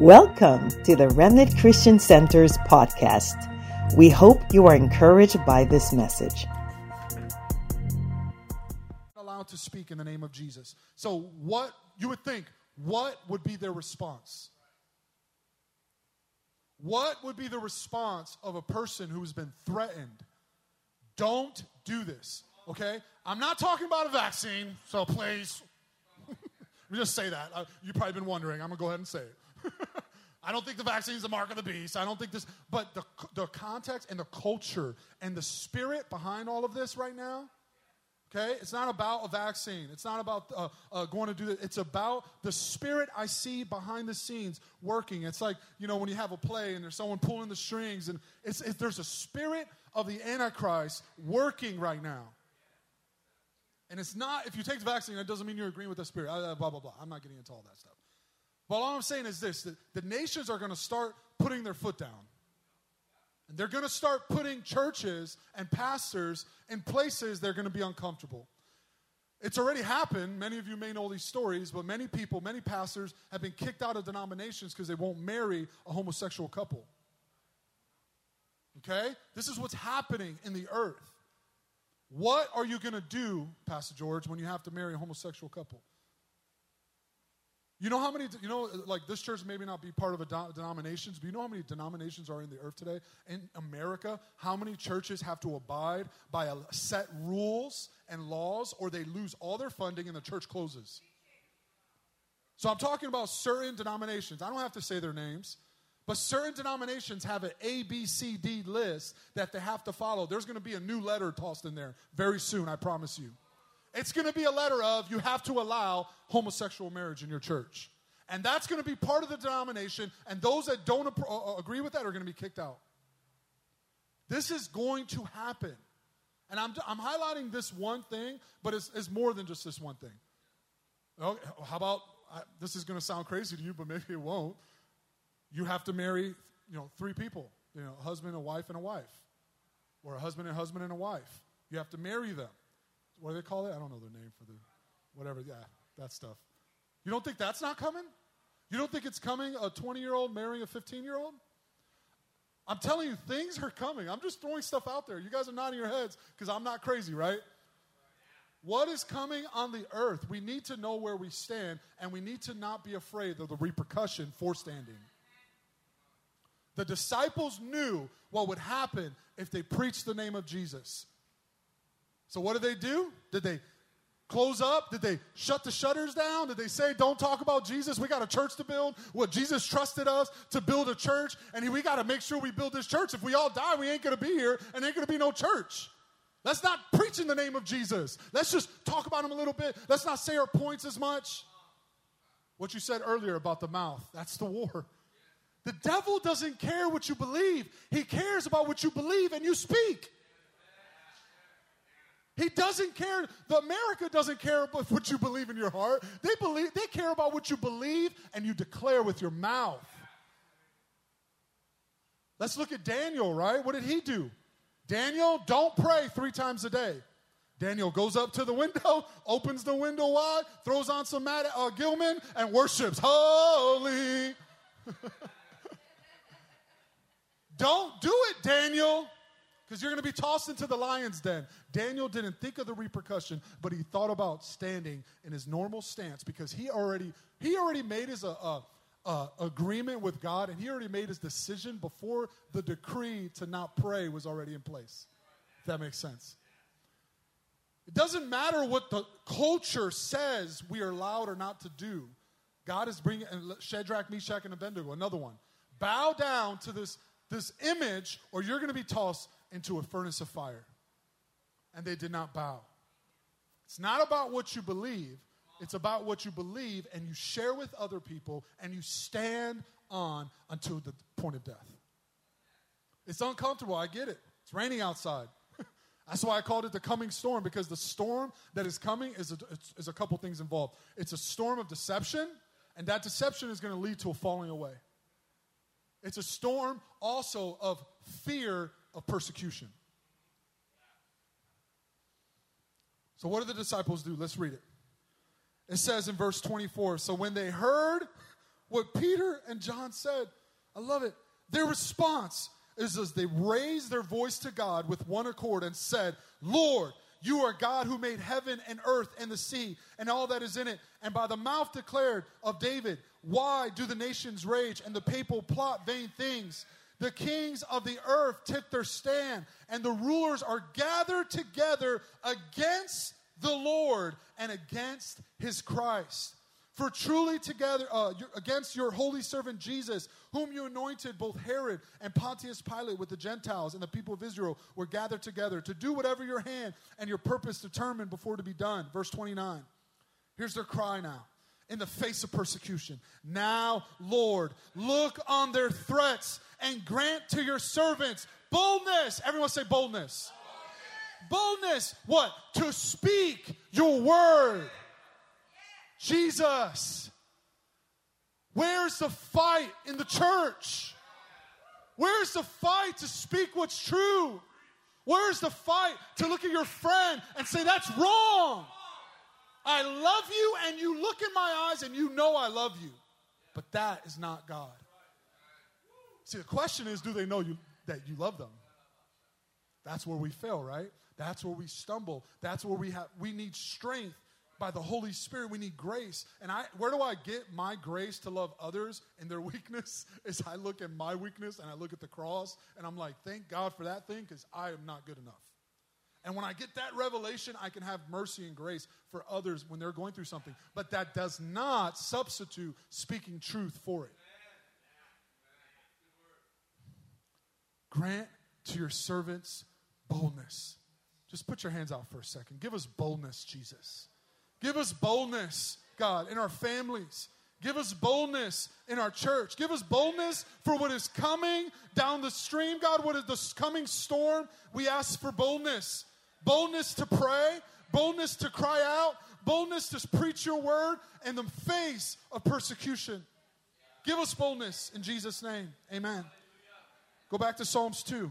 Welcome to the Remnant Christian Center's podcast. We hope you are encouraged by this message. allowed to speak in the name of Jesus. So, what you would think, what would be their response? What would be the response of a person who's been threatened? Don't do this, okay? I'm not talking about a vaccine, so please. Just say that. Uh, you've probably been wondering. I'm going to go ahead and say it. I don't think the vaccine is the mark of the beast. I don't think this, but the, the context and the culture and the spirit behind all of this right now, Okay? It's not about a vaccine. It's not about uh, uh, going to do that. It's about the spirit I see behind the scenes working. It's like, you know, when you have a play and there's someone pulling the strings, and it's, it, there's a spirit of the Antichrist working right now. And it's not, if you take the vaccine, that doesn't mean you're agreeing with the spirit. Blah, blah, blah. I'm not getting into all that stuff. But all I'm saying is this that the nations are going to start putting their foot down. And they're going to start putting churches and pastors in places they're going to be uncomfortable. It's already happened. Many of you may know these stories, but many people, many pastors have been kicked out of denominations because they won't marry a homosexual couple. Okay? This is what's happening in the earth. What are you going to do, Pastor George, when you have to marry a homosexual couple? You know how many, you know, like this church maybe not be part of a do- denominations, but you know how many denominations are in the earth today? In America, how many churches have to abide by a set rules and laws or they lose all their funding and the church closes? So I'm talking about certain denominations. I don't have to say their names, but certain denominations have an A, B, C, D list that they have to follow. There's going to be a new letter tossed in there very soon, I promise you. It's going to be a letter of you have to allow homosexual marriage in your church. And that's going to be part of the denomination, and those that don't appro- uh, agree with that are going to be kicked out. This is going to happen. And I'm, I'm highlighting this one thing, but it's, it's more than just this one thing. Okay, how about I, this is going to sound crazy to you, but maybe it won't. You have to marry, you know, three people, you know, a husband, a wife, and a wife, or a husband and husband and a wife. You have to marry them. What do they call it? I don't know their name for the whatever. Yeah, that stuff. You don't think that's not coming? You don't think it's coming a 20 year old marrying a 15 year old? I'm telling you, things are coming. I'm just throwing stuff out there. You guys are nodding your heads because I'm not crazy, right? What is coming on the earth? We need to know where we stand, and we need to not be afraid of the repercussion for standing. The disciples knew what would happen if they preached the name of Jesus. So, what did they do? Did they close up? Did they shut the shutters down? Did they say, don't talk about Jesus? We got a church to build. What Jesus trusted us to build a church, and we got to make sure we build this church. If we all die, we ain't going to be here, and ain't going to be no church. Let's not preach in the name of Jesus. Let's just talk about him a little bit. Let's not say our points as much. What you said earlier about the mouth, that's the war. The devil doesn't care what you believe, he cares about what you believe and you speak. He doesn't care. The America doesn't care about what you believe in your heart. They believe they care about what you believe and you declare with your mouth. Let's look at Daniel, right? What did he do? Daniel, don't pray three times a day. Daniel goes up to the window, opens the window wide, throws on some Matt uh, Gilman, and worships. Holy. don't do it, Daniel because you're going to be tossed into the lion's den. Daniel didn't think of the repercussion, but he thought about standing in his normal stance because he already he already made his uh, uh, uh, agreement with God and he already made his decision before the decree to not pray was already in place. If that makes sense. It doesn't matter what the culture says we are allowed or not to do. God is bringing Shadrach, Meshach, and Abednego, another one. Bow down to this, this image, or you're going to be tossed into a furnace of fire. And they did not bow. It's not about what you believe, it's about what you believe and you share with other people and you stand on until the point of death. It's uncomfortable, I get it. It's raining outside. That's why I called it the coming storm because the storm that is coming is a, is a couple things involved. It's a storm of deception, and that deception is going to lead to a falling away. It's a storm also of fear of persecution. So, what do the disciples do? Let's read it. It says in verse 24 So when they heard what Peter and John said. I love it. Their response is as they raised their voice to God with one accord and said, Lord, you are God who made heaven and earth and the sea and all that is in it. And by the mouth declared of David, why do the nations rage and the people plot vain things? The kings of the earth take their stand, and the rulers are gathered together against the Lord and against his Christ. For truly together uh, against your holy servant Jesus, whom you anointed, both Herod and Pontius Pilate with the Gentiles and the people of Israel were gathered together to do whatever your hand and your purpose determined before to be done. Verse 29. Here's their cry now in the face of persecution. Now, Lord, look on their threats and grant to your servants boldness. Everyone say boldness. Boldness. What? To speak your word. Jesus. Where's the fight in the church? Where's the fight to speak what's true? Where's the fight to look at your friend and say, that's wrong? I love you, and you look in my eyes and you know I love you. But that is not God. See, the question is do they know you, that you love them? That's where we fail, right? That's where we stumble. That's where we have we need strength by the Holy Spirit. We need grace. And I where do I get my grace to love others in their weakness? Is I look at my weakness and I look at the cross and I'm like, thank God for that thing because I am not good enough. And when I get that revelation, I can have mercy and grace for others when they're going through something. But that does not substitute speaking truth for it. Grant to your servants boldness. Just put your hands out for a second. Give us boldness, Jesus. Give us boldness, God, in our families. Give us boldness in our church. Give us boldness for what is coming down the stream, God. What is the coming storm? We ask for boldness. Boldness to pray, boldness to cry out, boldness to preach your word in the face of persecution. Give us boldness in Jesus' name. Amen. Go back to Psalms 2.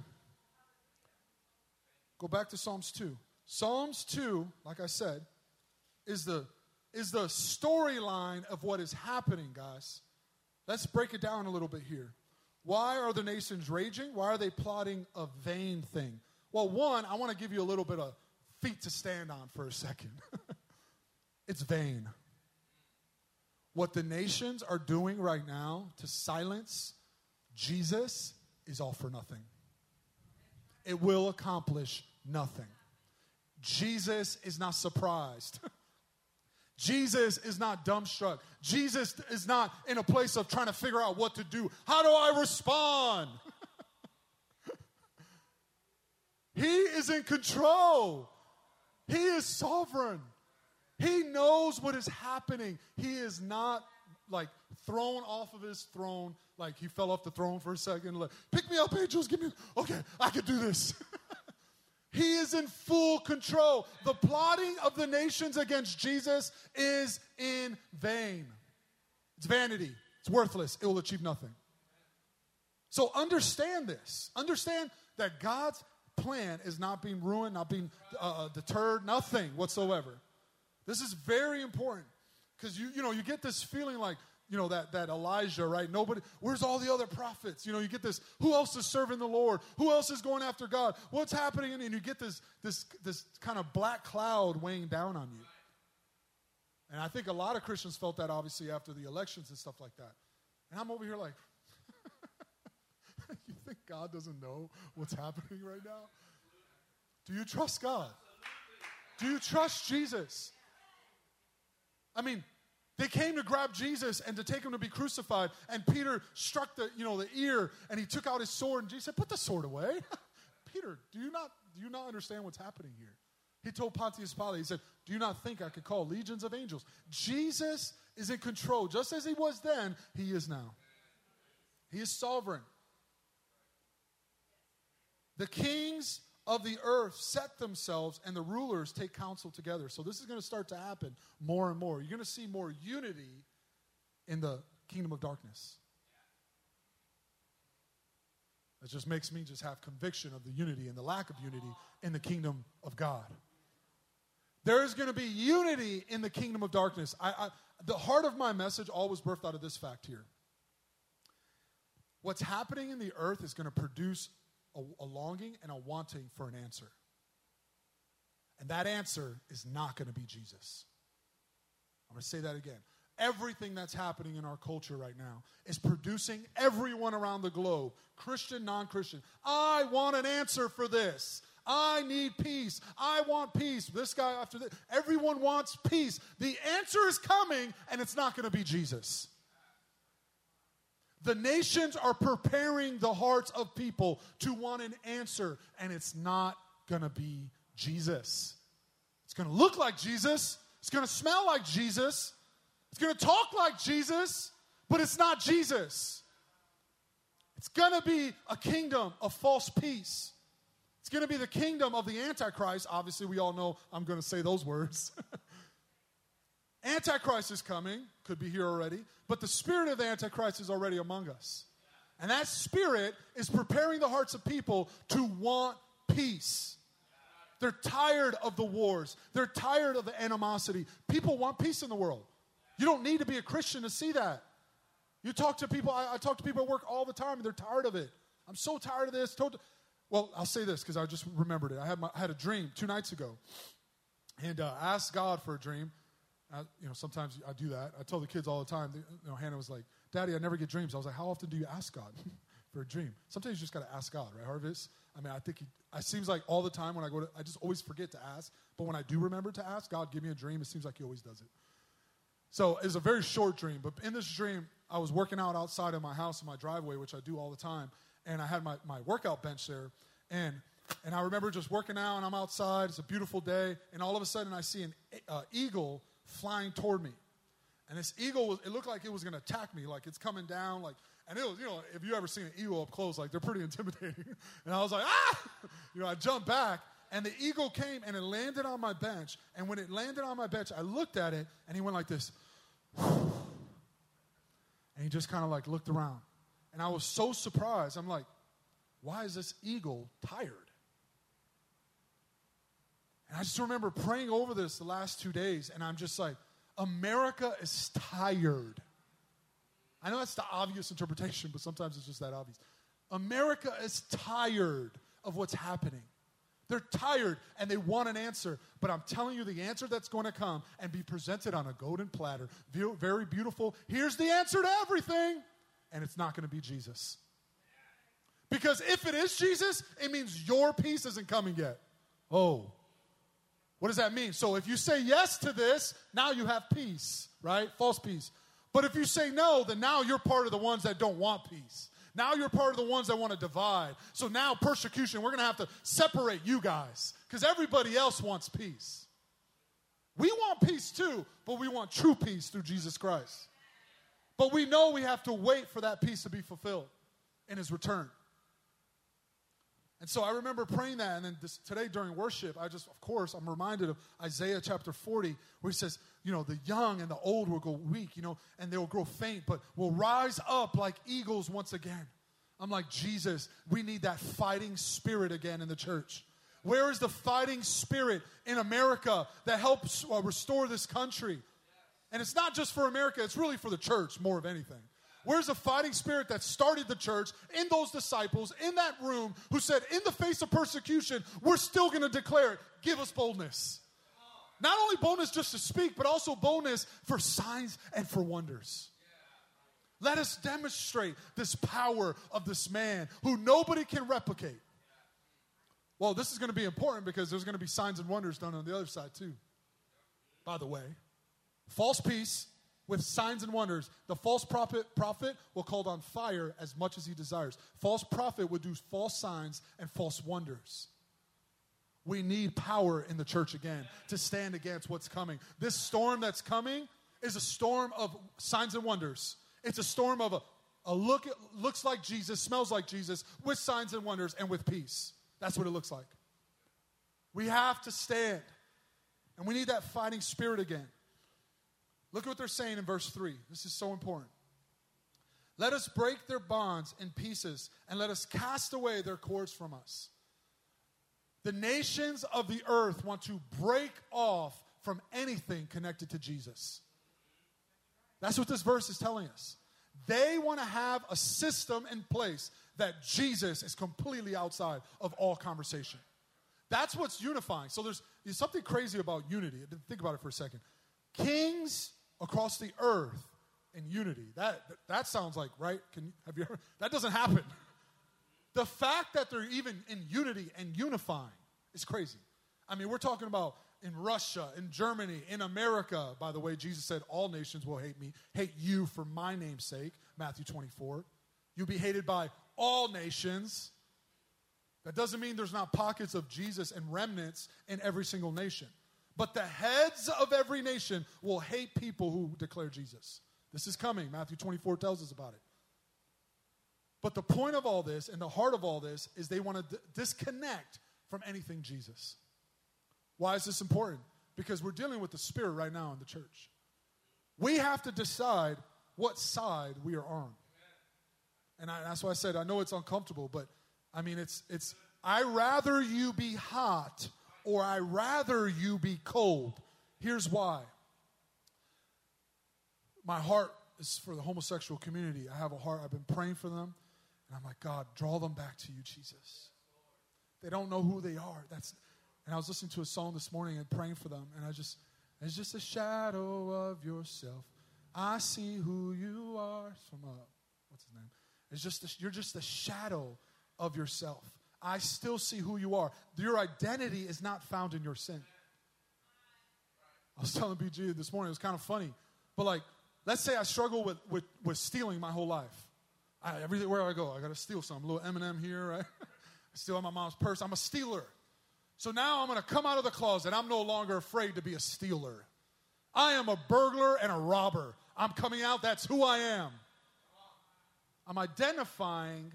Go back to Psalms 2. Psalms 2, like I said, is the, is the storyline of what is happening, guys. Let's break it down a little bit here. Why are the nations raging? Why are they plotting a vain thing? Well, one, I want to give you a little bit of feet to stand on for a second. it's vain. What the nations are doing right now to silence Jesus is all for nothing. It will accomplish nothing. Jesus is not surprised. Jesus is not dumbstruck. Jesus is not in a place of trying to figure out what to do. How do I respond? He is in control, He is sovereign. He knows what is happening. He is not like thrown off of his throne, like he fell off the throne for a second. Like, pick me up, angels, give me, okay, I can do this. He is in full control. The plotting of the nations against Jesus is in vain. It's vanity, it's worthless, it will achieve nothing. So understand this. Understand that God's plan is not being ruined, not being uh, uh deterred, nothing whatsoever. This is very important because you, you know, you get this feeling like, you know, that, that Elijah, right? Nobody, where's all the other prophets? You know, you get this, who else is serving the Lord? Who else is going after God? What's happening? And you get this, this, this kind of black cloud weighing down on you. And I think a lot of Christians felt that obviously after the elections and stuff like that. And I'm over here like, think God doesn't know what's happening right now? Do you trust God? Do you trust Jesus? I mean, they came to grab Jesus and to take him to be crucified. And Peter struck the, you know, the ear and he took out his sword and Jesus said, Put the sword away. Peter, do you not do you not understand what's happening here? He told Pontius Pilate, he said, Do you not think I could call legions of angels? Jesus is in control. Just as he was then, he is now. He is sovereign. The kings of the earth set themselves and the rulers take counsel together. So this is going to start to happen more and more. You're going to see more unity in the kingdom of darkness. It just makes me just have conviction of the unity and the lack of unity in the kingdom of God. There is going to be unity in the kingdom of darkness. I, the heart of my message always birthed out of this fact here. What's happening in the earth is going to produce a, a longing and a wanting for an answer. And that answer is not going to be Jesus. I'm going to say that again. Everything that's happening in our culture right now is producing everyone around the globe, Christian, non Christian. I want an answer for this. I need peace. I want peace. This guy after this. Everyone wants peace. The answer is coming, and it's not going to be Jesus. The nations are preparing the hearts of people to want an answer, and it's not going to be Jesus. It's going to look like Jesus. It's going to smell like Jesus. It's going to talk like Jesus, but it's not Jesus. It's going to be a kingdom of false peace. It's going to be the kingdom of the Antichrist. Obviously, we all know I'm going to say those words. Antichrist is coming, could be here already, but the spirit of the Antichrist is already among us. And that spirit is preparing the hearts of people to want peace. They're tired of the wars. They're tired of the animosity. People want peace in the world. You don't need to be a Christian to see that. You talk to people, I, I talk to people at work all the time, and they're tired of it. I'm so tired of this. Well, I'll say this because I just remembered it. I had, my, I had a dream two nights ago, and uh, I asked God for a dream. I, you know, sometimes I do that. I tell the kids all the time. You know, Hannah was like, "Daddy, I never get dreams." I was like, "How often do you ask God for a dream?" Sometimes you just got to ask God, right, Harvest? I mean, I think he, it seems like all the time when I go to, I just always forget to ask. But when I do remember to ask, God, give me a dream. It seems like He always does it. So it's a very short dream. But in this dream, I was working out outside of my house in my driveway, which I do all the time. And I had my, my workout bench there. And, and I remember just working out, and I'm outside. It's a beautiful day. And all of a sudden, I see an uh, eagle flying toward me. And this eagle, was, it looked like it was going to attack me, like it's coming down, like, and it was, you know, if you ever seen an eagle up close, like they're pretty intimidating. and I was like, ah! You know, I jumped back, and the eagle came and it landed on my bench. And when it landed on my bench, I looked at it, and he went like this. And he just kind of like looked around. And I was so surprised. I'm like, why is this eagle tired? And I just remember praying over this the last two days, and I'm just like, America is tired. I know that's the obvious interpretation, but sometimes it's just that obvious. America is tired of what's happening. They're tired and they want an answer. But I'm telling you, the answer that's going to come and be presented on a golden platter, very beautiful. Here's the answer to everything. And it's not going to be Jesus. Because if it is Jesus, it means your peace isn't coming yet. Oh. What does that mean? So if you say yes to this, now you have peace, right? False peace. But if you say no, then now you're part of the ones that don't want peace. Now you're part of the ones that want to divide. So now persecution, we're going to have to separate you guys because everybody else wants peace. We want peace too, but we want true peace through Jesus Christ. But we know we have to wait for that peace to be fulfilled in his return. And so I remember praying that, and then this, today during worship, I just, of course, I'm reminded of Isaiah chapter 40, where he says, you know, the young and the old will go weak, you know, and they will grow faint, but will rise up like eagles once again. I'm like, Jesus, we need that fighting spirit again in the church. Where is the fighting spirit in America that helps uh, restore this country? And it's not just for America, it's really for the church more of anything. Where's the fighting spirit that started the church in those disciples in that room who said, in the face of persecution, we're still going to declare it? Give us boldness. Not only boldness just to speak, but also boldness for signs and for wonders. Let us demonstrate this power of this man who nobody can replicate. Well, this is going to be important because there's going to be signs and wonders done on the other side, too. By the way, false peace with signs and wonders. The false prophet, prophet will call on fire as much as he desires. False prophet would do false signs and false wonders. We need power in the church again to stand against what's coming. This storm that's coming is a storm of signs and wonders. It's a storm of a, a look looks like Jesus, smells like Jesus, with signs and wonders and with peace. That's what it looks like. We have to stand. And we need that fighting spirit again. Look at what they're saying in verse 3. This is so important. Let us break their bonds in pieces and let us cast away their cords from us. The nations of the earth want to break off from anything connected to Jesus. That's what this verse is telling us. They want to have a system in place that Jesus is completely outside of all conversation. That's what's unifying. So there's, there's something crazy about unity. Think about it for a second. Kings across the earth in unity. That, that sounds like, right? Can, have you ever, that doesn't happen. The fact that they're even in unity and unifying is crazy. I mean, we're talking about in Russia, in Germany, in America. By the way, Jesus said, All nations will hate me, hate you for my name's sake. Matthew 24. You'll be hated by all nations. That doesn't mean there's not pockets of Jesus and remnants in every single nation. But the heads of every nation will hate people who declare Jesus. This is coming. Matthew 24 tells us about it. But the point of all this and the heart of all this is they want to d- disconnect from anything Jesus. Why is this important? Because we're dealing with the Spirit right now in the church. We have to decide what side we are on. And I, that's why I said, I know it's uncomfortable, but I mean, it's, it's, I rather you be hot or I rather you be cold. Here's why. My heart is for the homosexual community. I have a heart, I've been praying for them. And I'm like, God, draw them back to you, Jesus. They don't know who they are. That's, and I was listening to a song this morning and praying for them. And I just, it's just a shadow of yourself. I see who you are. From, uh, what's his name? It's just, a, you're just a shadow of yourself. I still see who you are. Your identity is not found in your sin. I was telling BG this morning, it was kind of funny. But like, let's say I struggle with, with, with stealing my whole life. I, everywhere I go, I got to steal something. A little M&M here, right? I steal my mom's purse. I'm a stealer. So now I'm to come out of the closet. I'm no longer afraid to be a stealer. I am a burglar and a robber. I'm coming out. That's who I am. I'm identifying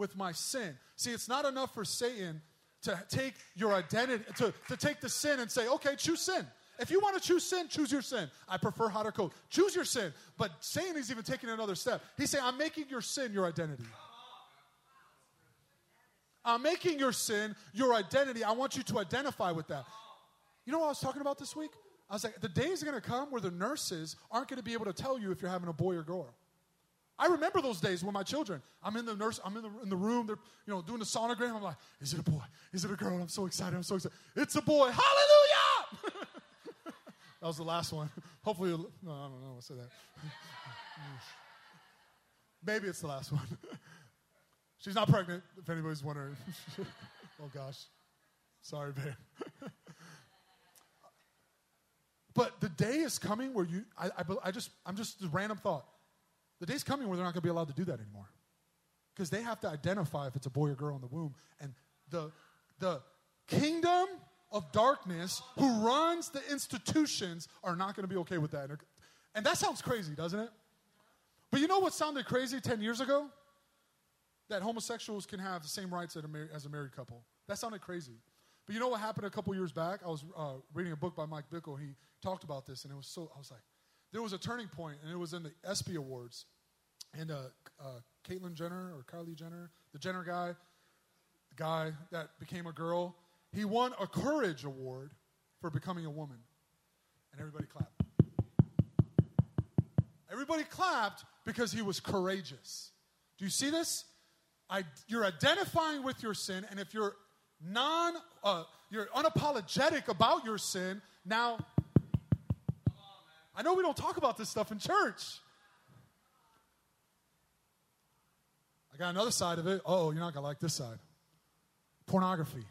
with my sin. See, it's not enough for Satan to take your identity, to, to take the sin and say, okay, choose sin. If you want to choose sin, choose your sin. I prefer hot or cold. Choose your sin. But Satan is even taking another step. He's saying, I'm making your sin your identity. I'm making your sin your identity. I want you to identify with that. You know what I was talking about this week? I was like, the days are going to come where the nurses aren't going to be able to tell you if you're having a boy or girl. I remember those days when my children, I'm in the nurse, I'm in the, in the room, they're you know doing the sonogram. I'm like, is it a boy? Is it a girl? I'm so excited. I'm so excited. It's a boy. Hallelujah! that was the last one. Hopefully, no, I don't know. I'll say that. Maybe it's the last one. She's not pregnant, if anybody's wondering. oh gosh. Sorry, babe. but the day is coming where you, I, I, I just, I'm just a random thought. The day's coming where they're not going to be allowed to do that anymore. Because they have to identify if it's a boy or girl in the womb. And the, the kingdom of darkness who runs the institutions are not going to be okay with that. And that sounds crazy, doesn't it? But you know what sounded crazy 10 years ago? That homosexuals can have the same rights as a married couple. That sounded crazy. But you know what happened a couple years back? I was uh, reading a book by Mike Bickle. He talked about this, and it was so, I was like, there was a turning point, and it was in the ESPY Awards. And uh, uh, Caitlyn Jenner, or Kylie Jenner, the Jenner guy, the guy that became a girl, he won a Courage Award for becoming a woman. And everybody clapped. Everybody clapped because he was courageous. Do you see this? I, you're identifying with your sin, and if you're non, uh, you're unapologetic about your sin, now I know we don't talk about this stuff in church. I got another side of it. Oh, you're not going to like this side pornography.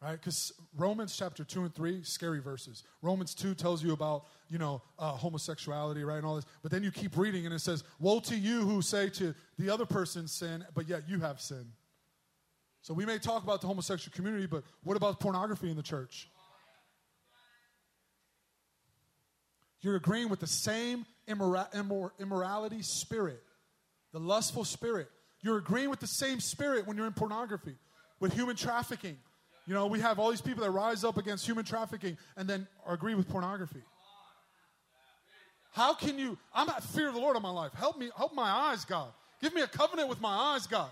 Right? Because Romans chapter 2 and 3, scary verses. Romans 2 tells you about, you know, uh, homosexuality, right, and all this. But then you keep reading and it says, Woe to you who say to the other person sin, but yet you have sin. So we may talk about the homosexual community, but what about pornography in the church? You're agreeing with the same immora- immor- immorality spirit, the lustful spirit. You're agreeing with the same spirit when you're in pornography, with human trafficking. You know, we have all these people that rise up against human trafficking and then agree with pornography. How can you? I'm at fear of the Lord in my life. Help me, help my eyes, God. Give me a covenant with my eyes, God.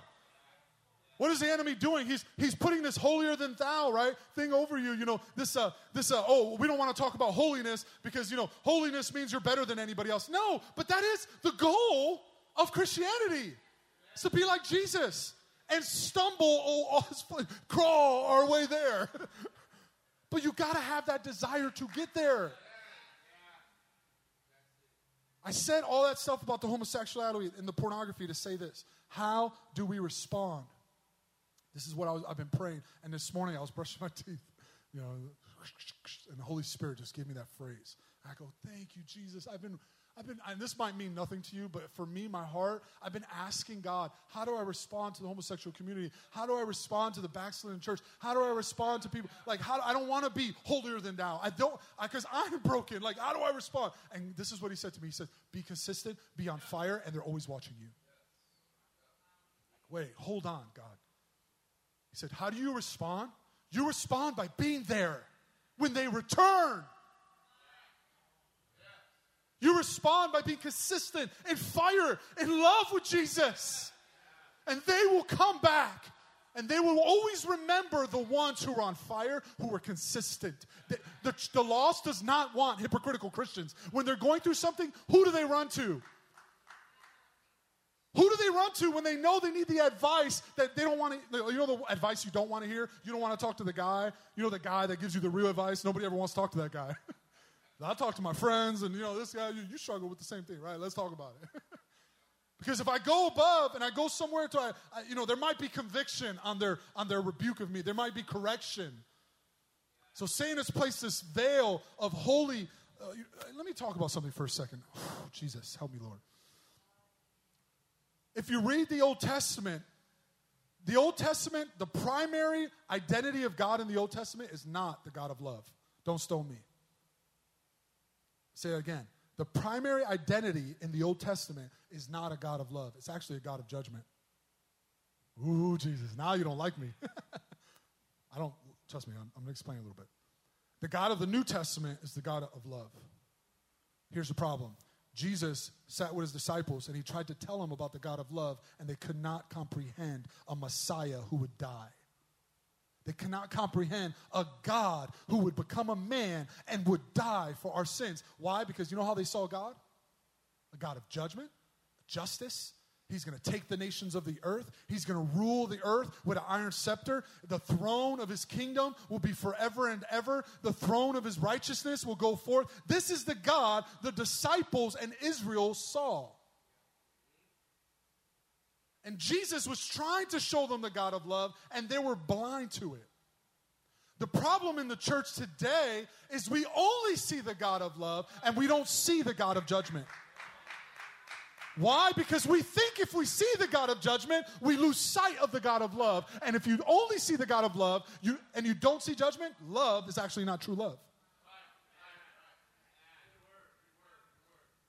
What is the enemy doing? He's, he's putting this holier than thou, right, thing over you. You know, this, uh, this, uh, oh, we don't want to talk about holiness because, you know, holiness means you're better than anybody else. No, but that is the goal of Christianity. It's to be like Jesus and stumble, oh, oh crawl our way there. but you got to have that desire to get there. I said all that stuff about the homosexuality and the pornography to say this. How do we respond? This is what I was, I've been praying. And this morning I was brushing my teeth, you know, and the Holy Spirit just gave me that phrase. I go, thank you, Jesus. I've been, I've been, and this might mean nothing to you, but for me, my heart, I've been asking God, how do I respond to the homosexual community? How do I respond to the backslidden church? How do I respond to people? Like, how, I don't want to be holier than thou. I don't, because I'm broken. Like, how do I respond? And this is what he said to me. He said, be consistent, be on fire, and they're always watching you. Wait, hold on, God. He said, How do you respond? You respond by being there when they return. You respond by being consistent in fire, in love with Jesus. And they will come back and they will always remember the ones who are on fire, who are consistent. The, the, the lost does not want hypocritical Christians. When they're going through something, who do they run to? Who do they run to when they know they need the advice that they don't want to? You know the advice you don't want to hear? You don't want to talk to the guy. You know the guy that gives you the real advice? Nobody ever wants to talk to that guy. I talk to my friends, and you know, this guy, you, you struggle with the same thing, right? Let's talk about it. because if I go above and I go somewhere to, I, I, you know, there might be conviction on their, on their rebuke of me, there might be correction. So Satan has placed this veil of holy. Uh, let me talk about something for a second. Jesus, help me, Lord. If you read the Old Testament, the Old Testament, the primary identity of God in the Old Testament is not the God of love. Don't stone me. Say it again. The primary identity in the Old Testament is not a God of love, it's actually a God of judgment. Ooh, Jesus, now you don't like me. I don't, trust me, I'm, I'm going to explain a little bit. The God of the New Testament is the God of love. Here's the problem Jesus sat with his disciples and he tried to tell them about the God of love, and they could not comprehend a Messiah who would die. They cannot comprehend a God who would become a man and would die for our sins. Why? Because you know how they saw God? A God of judgment, justice, He's going to take the nations of the earth. He's going to rule the earth with an iron scepter. The throne of his kingdom will be forever and ever. The throne of his righteousness will go forth. This is the God the disciples and Israel saw. And Jesus was trying to show them the God of love, and they were blind to it. The problem in the church today is we only see the God of love and we don't see the God of judgment. Why? Because we think if we see the God of judgment, we lose sight of the God of love. And if you only see the God of love you, and you don't see judgment, love is actually not true love.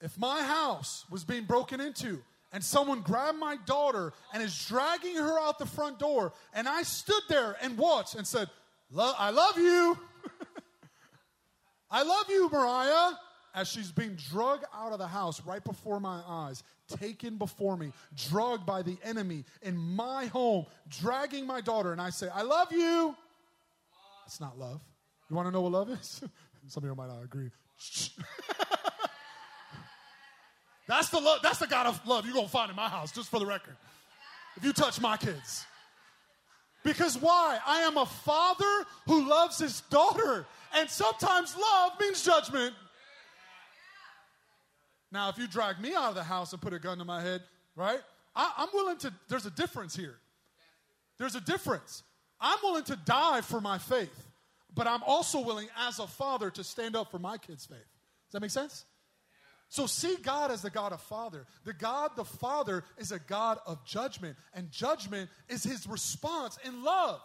If my house was being broken into and someone grabbed my daughter and is dragging her out the front door, and I stood there and watched and said, I love you. I love you, Mariah as she's being drugged out of the house right before my eyes, taken before me, drugged by the enemy in my home, dragging my daughter, and I say, I love you. That's not love. You want to know what love is? Some of you might not agree. that's the love, that's the God of love you're gonna find in my house, just for the record. If you touch my kids. Because why? I am a father who loves his daughter. And sometimes love means judgment. Now, if you drag me out of the house and put a gun to my head, right? I, I'm willing to, there's a difference here. There's a difference. I'm willing to die for my faith, but I'm also willing, as a father, to stand up for my kids' faith. Does that make sense? So see God as the God of Father. The God the Father is a God of judgment, and judgment is his response in love.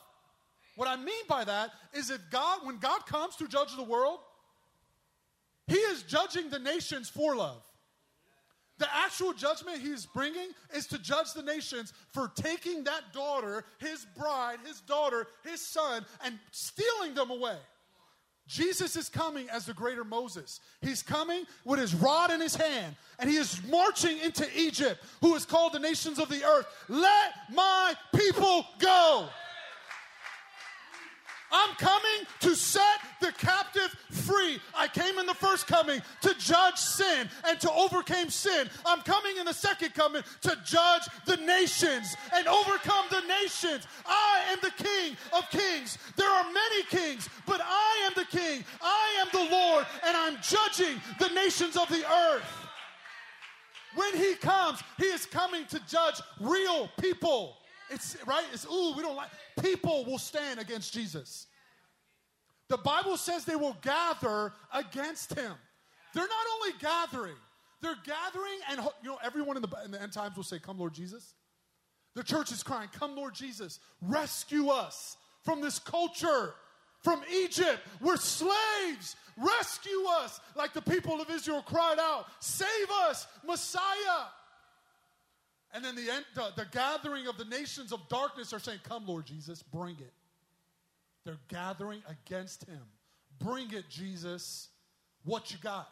What I mean by that is if God, when God comes to judge the world, he is judging the nations for love. The actual judgment he's bringing is to judge the nations for taking that daughter, his bride, his daughter, his son, and stealing them away. Jesus is coming as the greater Moses. He's coming with his rod in his hand, and he is marching into Egypt, who is called the nations of the earth. Let my people go. I'm coming to set the captive free. I came in the first coming to judge sin and to overcome sin. I'm coming in the second coming to judge the nations and overcome the nations. I am the King of kings. There are many kings, but I am the King. I am the Lord, and I'm judging the nations of the earth. When he comes, he is coming to judge real people. It's right. It's ooh, we don't like. People will stand against Jesus. The Bible says they will gather against him. They're not only gathering, they're gathering, and you know, everyone in the, in the end times will say, Come, Lord Jesus. The church is crying, Come, Lord Jesus, rescue us from this culture, from Egypt. We're slaves. Rescue us, like the people of Israel cried out, Save us, Messiah. And then the, end, the, the gathering of the nations of darkness are saying, Come, Lord Jesus, bring it. They're gathering against him. Bring it, Jesus. What you got?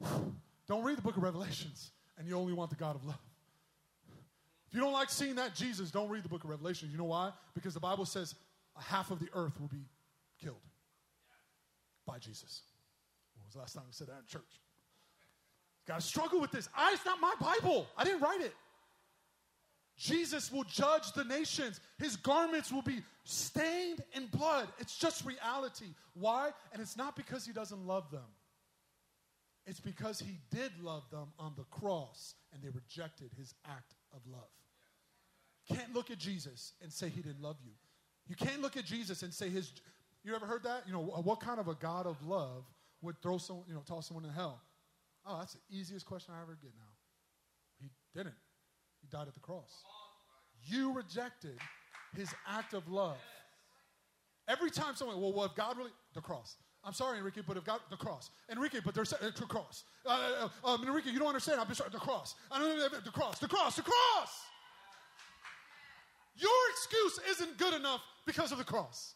Don't read the book of Revelations and you only want the God of love. If you don't like seeing that Jesus, don't read the book of Revelation. You know why? Because the Bible says a half of the earth will be killed by Jesus. When was the last time we said that in church? Got to struggle with this. I, it's not my Bible. I didn't write it. Jesus will judge the nations. His garments will be stained in blood. It's just reality. Why? And it's not because he doesn't love them. It's because he did love them on the cross and they rejected his act of love. Can't look at Jesus and say he didn't love you. You can't look at Jesus and say his you ever heard that? You know, what kind of a God of love would throw someone, you know, toss someone in hell? Oh, that's the easiest question I ever get now. He didn't. He died at the cross. You rejected his act of love. Every time someone, well, well, if God really, the cross. I'm sorry, Enrique, but if God, the cross. Enrique, but there's uh, the cross. Uh, uh, um, Enrique, you don't understand. I'm sorry, the cross. I don't the cross, the cross, the cross. Your excuse isn't good enough because of the cross.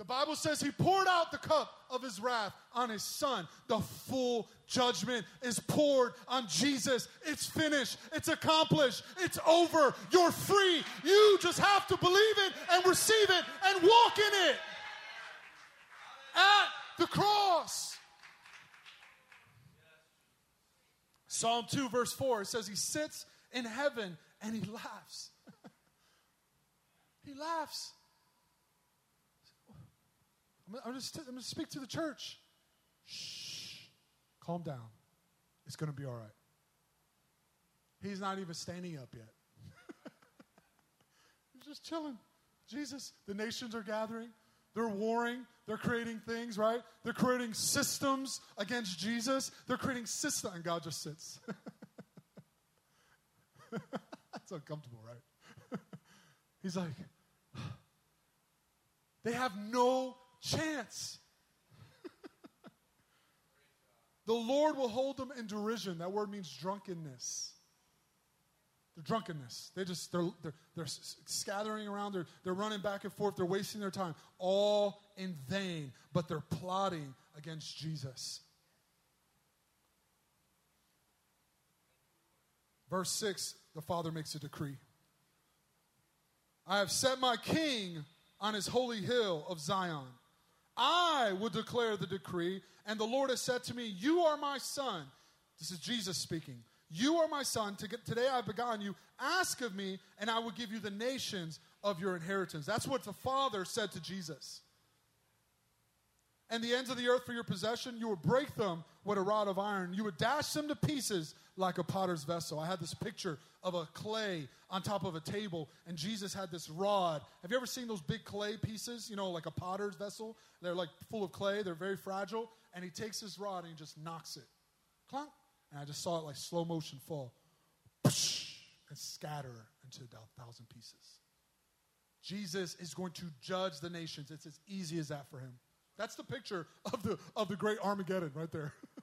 The Bible says he poured out the cup of his wrath on his son. The full judgment is poured on Jesus. It's finished. It's accomplished. It's over. You're free. You just have to believe it and receive it and walk in it. At the cross. Psalm 2, verse 4, it says, He sits in heaven and he laughs. he laughs. I'm, just, I'm going to speak to the church. Shh. Calm down. It's going to be all right. He's not even standing up yet. He's just chilling. Jesus, the nations are gathering. They're warring. They're creating things, right? They're creating systems against Jesus. They're creating systems, and God just sits. That's uncomfortable, right? He's like, they have no chance. the Lord will hold them in derision. That word means drunkenness. The drunkenness. They just they're they're, they're scattering around. They're they're running back and forth. They're wasting their time, all in vain. But they're plotting against Jesus. Verse six. The Father makes a decree. I have set my King on his holy hill of Zion. I will declare the decree. And the Lord has said to me, You are my son. This is Jesus speaking. You are my son. Today I have begotten you. Ask of me, and I will give you the nations of your inheritance. That's what the Father said to Jesus. And the ends of the earth for your possession, you will break them with a rod of iron. You would dash them to pieces like a potter's vessel. I had this picture of a clay on top of a table, and Jesus had this rod. Have you ever seen those big clay pieces, you know, like a potter's vessel? They're like full of clay, they're very fragile. And he takes his rod and he just knocks it. Clunk. And I just saw it like slow motion fall and scatter into a thousand pieces. Jesus is going to judge the nations. It's as easy as that for him. That's the picture of the, of the great Armageddon right there.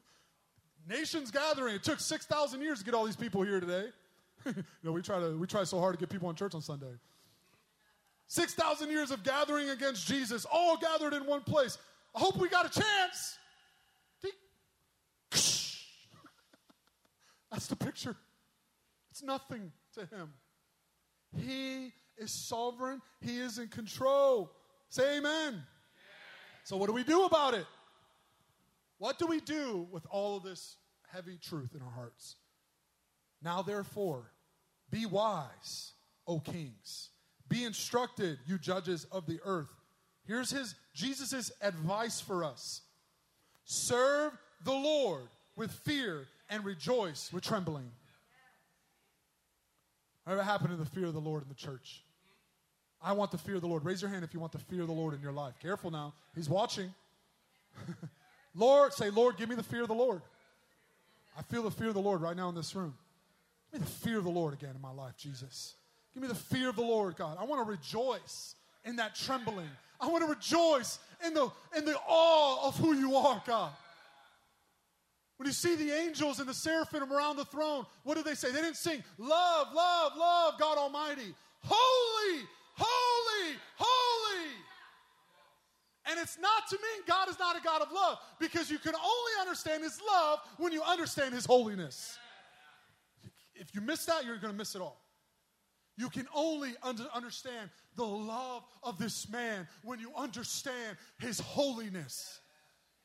Nations gathering. It took 6,000 years to get all these people here today. you know, we try, to, we try so hard to get people in church on Sunday. 6,000 years of gathering against Jesus, all gathered in one place. I hope we got a chance. That's the picture. It's nothing to him. He is sovereign, he is in control. Say amen. So, what do we do about it? What do we do with all of this heavy truth in our hearts? Now, therefore, be wise, O kings. Be instructed, you judges of the earth. Here's his Jesus' advice for us. Serve the Lord with fear and rejoice with trembling. Whatever happened to the fear of the Lord in the church? I want the fear of the Lord. Raise your hand if you want the fear of the Lord in your life. Careful now. He's watching. Lord, say, Lord, give me the fear of the Lord. I feel the fear of the Lord right now in this room. Give me the fear of the Lord again in my life, Jesus. Give me the fear of the Lord, God. I want to rejoice in that trembling. I want to rejoice in the, in the awe of who you are, God. When you see the angels and the seraphim around the throne, what do they say? They didn't sing, Love, love, love God Almighty. Holy, holy, holy. And it's not to mean God is not a God of love because you can only understand His love when you understand His holiness. If you miss that, you're going to miss it all. You can only under, understand the love of this man when you understand His holiness.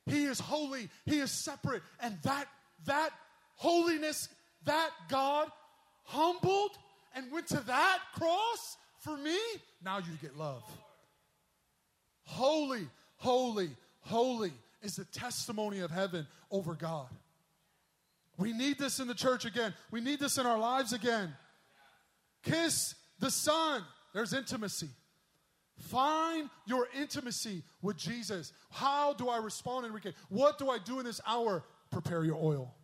He is holy, He is separate, and that, that holiness, that God humbled and went to that cross for me, now you get love. Holy, holy, holy is the testimony of heaven over God. We need this in the church again. We need this in our lives again. Kiss the Son. There's intimacy. Find your intimacy with Jesus. How do I respond, Enrique? What do I do in this hour? Prepare your oil.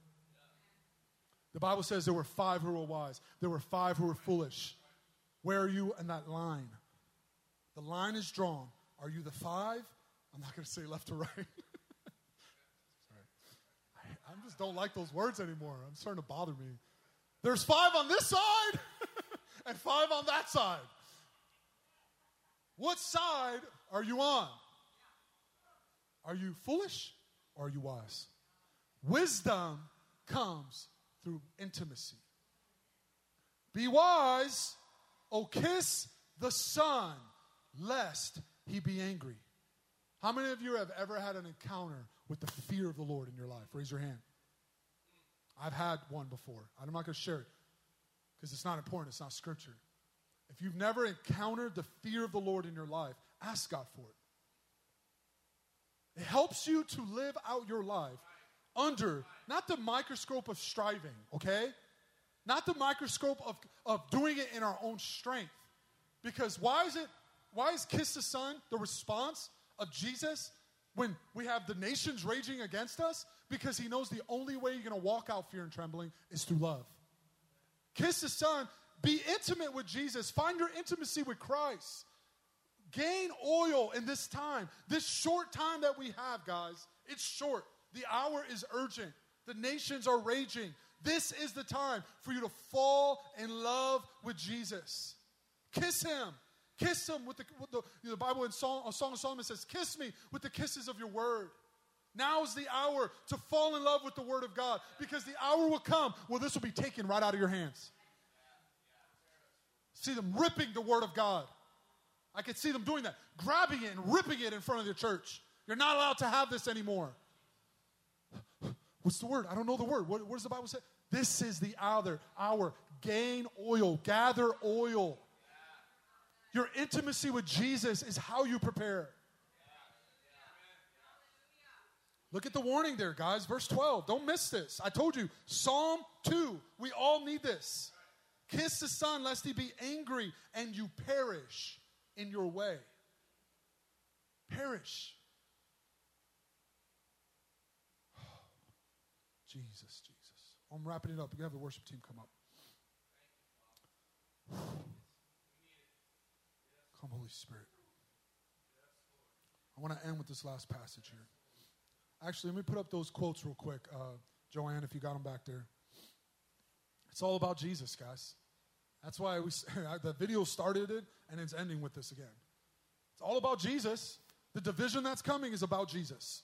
The Bible says there were five who were wise, there were five who were foolish. Where are you in that line? The line is drawn. Are you the five? I'm not going to say left to right. Sorry. I, I just don't like those words anymore. I'm starting to bother me. There's five on this side and five on that side. What side are you on? Are you foolish or are you wise? Wisdom comes through intimacy. Be wise, O kiss the Son, lest he be angry. How many of you have ever had an encounter with the fear of the Lord in your life? Raise your hand. I've had one before. I'm not going to share it because it's not important, it's not scripture. If you've never encountered the fear of the Lord in your life, ask God for it. It helps you to live out your life under not the microscope of striving, okay? Not the microscope of, of doing it in our own strength. Because why is it, why is Kiss the Son the response of Jesus when we have the nations raging against us? Because he knows the only way you're gonna walk out fear and trembling is through love. Kiss the Son, be intimate with Jesus, find your intimacy with Christ. Gain oil in this time, this short time that we have, guys. It's short. The hour is urgent. The nations are raging. This is the time for you to fall in love with Jesus. Kiss him. Kiss him with the, with the, the Bible in Song, Song of Solomon says, Kiss me with the kisses of your word. Now is the hour to fall in love with the word of God because the hour will come where this will be taken right out of your hands. See them ripping the word of God. I could see them doing that, grabbing it and ripping it in front of the church. You're not allowed to have this anymore. What's the word? I don't know the word. What, what does the Bible say? This is the hour, hour. Gain oil, gather oil. Your intimacy with Jesus is how you prepare. Look at the warning there, guys. Verse 12. Don't miss this. I told you, Psalm 2. We all need this. Kiss the Son, lest he be angry and you perish in your way. Perish. Jesus, Jesus. I'm wrapping it up. You have the worship team come up. Holy Spirit. I want to end with this last passage here. Actually, let me put up those quotes real quick. Uh, Joanne, if you got them back there. It's all about Jesus, guys. That's why we, the video started it and it's ending with this again. It's all about Jesus. The division that's coming is about Jesus.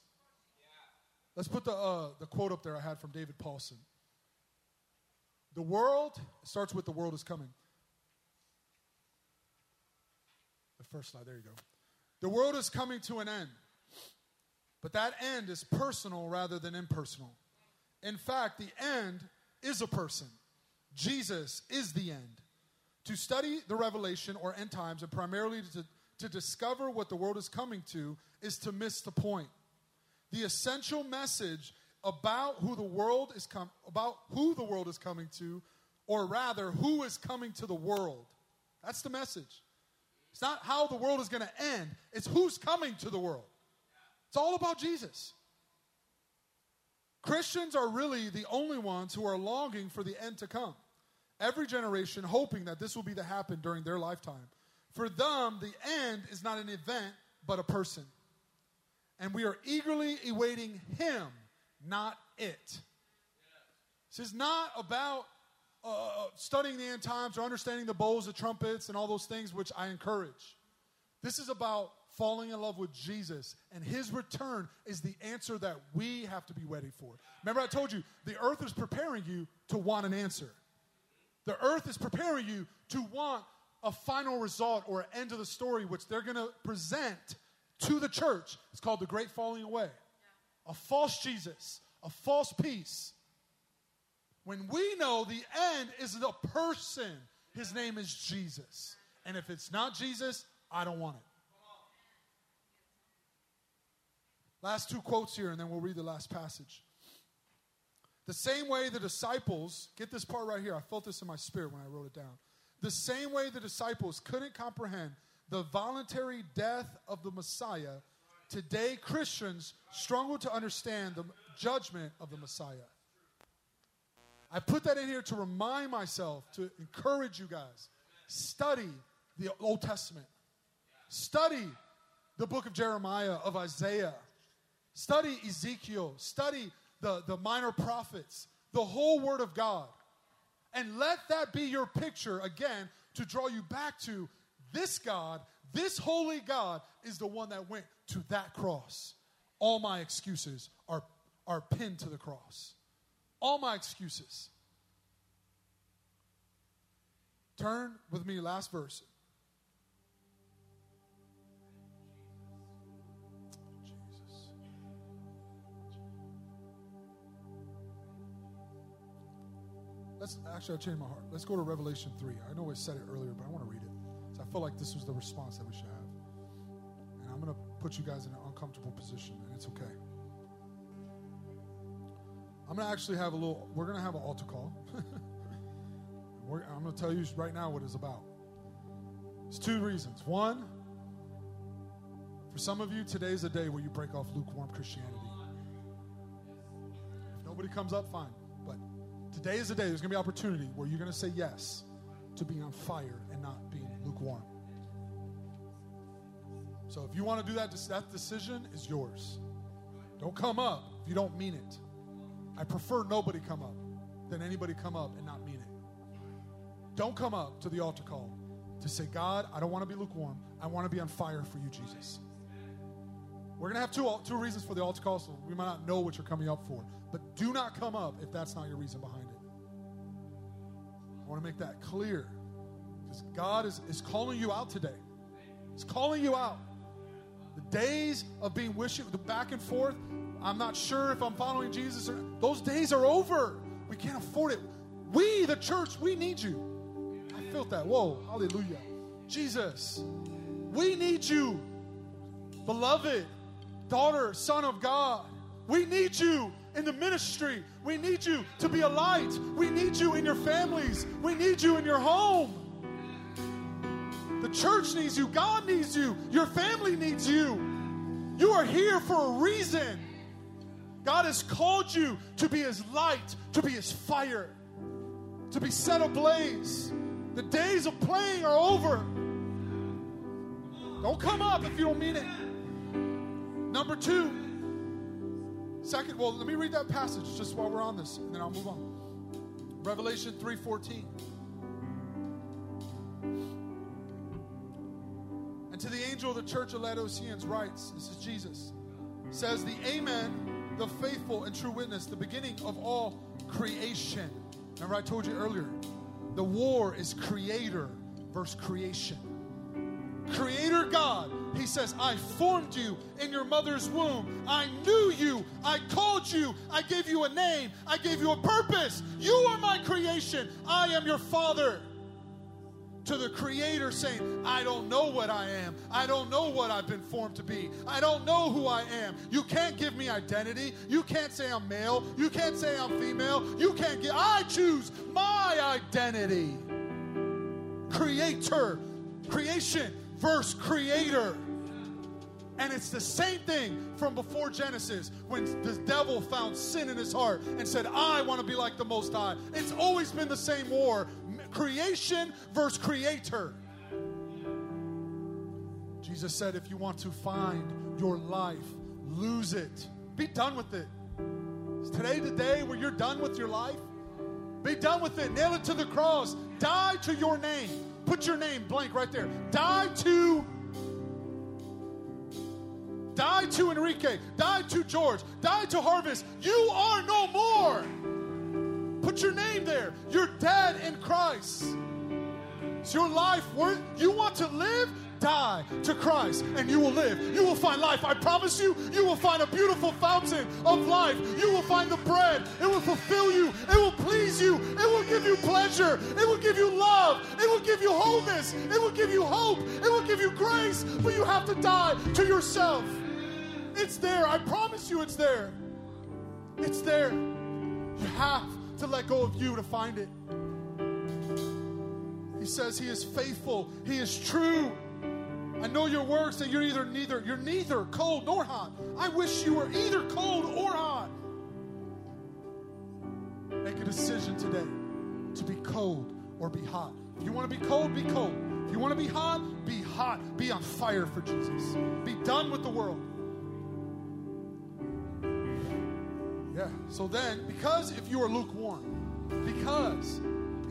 Let's put the, uh, the quote up there I had from David Pawson. The world starts with the world is coming. The first slide, there you go. The world is coming to an end, but that end is personal rather than impersonal. In fact, the end is a person. Jesus is the end. To study the revelation or end times and primarily to, to discover what the world is coming to is to miss the point. The essential message about who the world is com- about who the world is coming to, or rather, who is coming to the world. That's the message. It's not how the world is going to end, it's who's coming to the world. It's all about Jesus. Christians are really the only ones who are longing for the end to come. Every generation hoping that this will be to happen during their lifetime. For them, the end is not an event, but a person. And we are eagerly awaiting him not it. This is not about uh, uh, studying the end times or understanding the bowls, the trumpets, and all those things, which I encourage. This is about falling in love with Jesus, and his return is the answer that we have to be ready for. Remember, I told you the earth is preparing you to want an answer. The earth is preparing you to want a final result or an end of the story, which they're going to present to the church. It's called the Great Falling Away a false Jesus, a false peace. When we know the end is the person, his name is Jesus. And if it's not Jesus, I don't want it. Last two quotes here, and then we'll read the last passage. The same way the disciples, get this part right here, I felt this in my spirit when I wrote it down. The same way the disciples couldn't comprehend the voluntary death of the Messiah Today, Christians struggle to understand the judgment of the Messiah. I put that in here to remind myself, to encourage you guys. Study the Old Testament. Study the book of Jeremiah, of Isaiah. Study Ezekiel. Study the, the minor prophets, the whole Word of God. And let that be your picture, again, to draw you back to this God, this holy God, is the one that went to that cross. All my excuses are, are pinned to the cross. All my excuses. Turn with me, last verse. Let's actually, I changed my heart. Let's go to Revelation 3. I know I said it earlier, but I want to read it. So I felt like this was the response that we should have. And I'm going to put you guys in an uncomfortable position, and it's okay. I'm going to actually have a little, we're going to have an altar call. I'm going to tell you right now what it's about. It's two reasons. One, for some of you, today's a day where you break off lukewarm Christianity. If nobody comes up, fine. But today is a day, there's going to be opportunity where you're going to say yes to being on fire and not being lukewarm. So if you want to do that, that decision is yours. Don't come up if you don't mean it. I prefer nobody come up than anybody come up and not mean it. Don't come up to the altar call to say, God, I don't want to be lukewarm. I want to be on fire for you, Jesus. We're going to have two, two reasons for the altar call, so we might not know what you're coming up for. But do not come up if that's not your reason behind it. I want to make that clear because God is, is calling you out today. He's calling you out. The days of being wishing, the back and forth, I'm not sure if I'm following Jesus. Or, those days are over. We can't afford it. We, the church, we need you. I felt that. Whoa, hallelujah. Jesus, we need you. Beloved, daughter, son of God, we need you in the ministry. We need you to be a light. We need you in your families. We need you in your home. The church needs you. God needs you. Your family needs you. You are here for a reason. God has called you to be His light, to be His fire, to be set ablaze. The days of playing are over. Don't come up if you don't mean it. Number two, second, well, let me read that passage just while we're on this, and then I'll move on. Revelation 3:14. And to the angel of the church of Laodiceans writes, this is Jesus, says, The Amen, the faithful and true witness, the beginning of all creation. Remember, I told you earlier, the war is creator versus creation. Creator God, He says, I formed you in your mother's womb. I knew you. I called you. I gave you a name. I gave you a purpose. You are my creation. I am your Father to the Creator saying, I don't know what I am. I don't know what I've been formed to be. I don't know who I am. You can't give me identity. You can't say I'm male. You can't say I'm female. You can't get, I choose my identity. Creator, creation versus creator. And it's the same thing from before Genesis when the devil found sin in his heart and said, I want to be like the Most High. It's always been the same war creation versus creator. Jesus said, if you want to find your life, lose it. Be done with it. Is today the day where you're done with your life? Be done with it. Nail it to the cross. Die to your name. Put your name blank right there. Die to Die to Enrique. Die to George. Die to Harvest. You are no more. Put your name there. You're dead in Christ. Is your life worth? You want to live? Die to Christ and you will live. You will find life. I promise you, you will find a beautiful fountain of life. You will find the bread. It will fulfill you. It will please you. It will give you pleasure. It will give you love. It will give you wholeness. It will give you hope. It will give you grace. But you have to die to yourself. It's there. I promise you it's there. It's there. You have to let go of you to find it. He says he is faithful. He is true. I know your works that you're either neither you're neither cold nor hot. I wish you were either cold or hot. Make a decision today to be cold or be hot. If you want to be cold, be cold. If you want to be hot, be hot. Be on fire for Jesus. Be done with the world. Yeah. So then, because if you are lukewarm, because,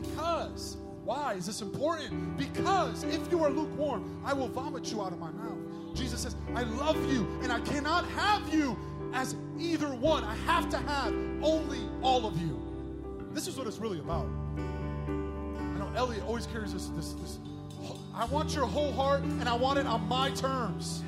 because, why is this important? Because if you are lukewarm, I will vomit you out of my mouth. Jesus says, I love you, and I cannot have you as either one. I have to have only all of you. This is what it's really about. I know Elliot always carries this, this, this. I want your whole heart, and I want it on my terms.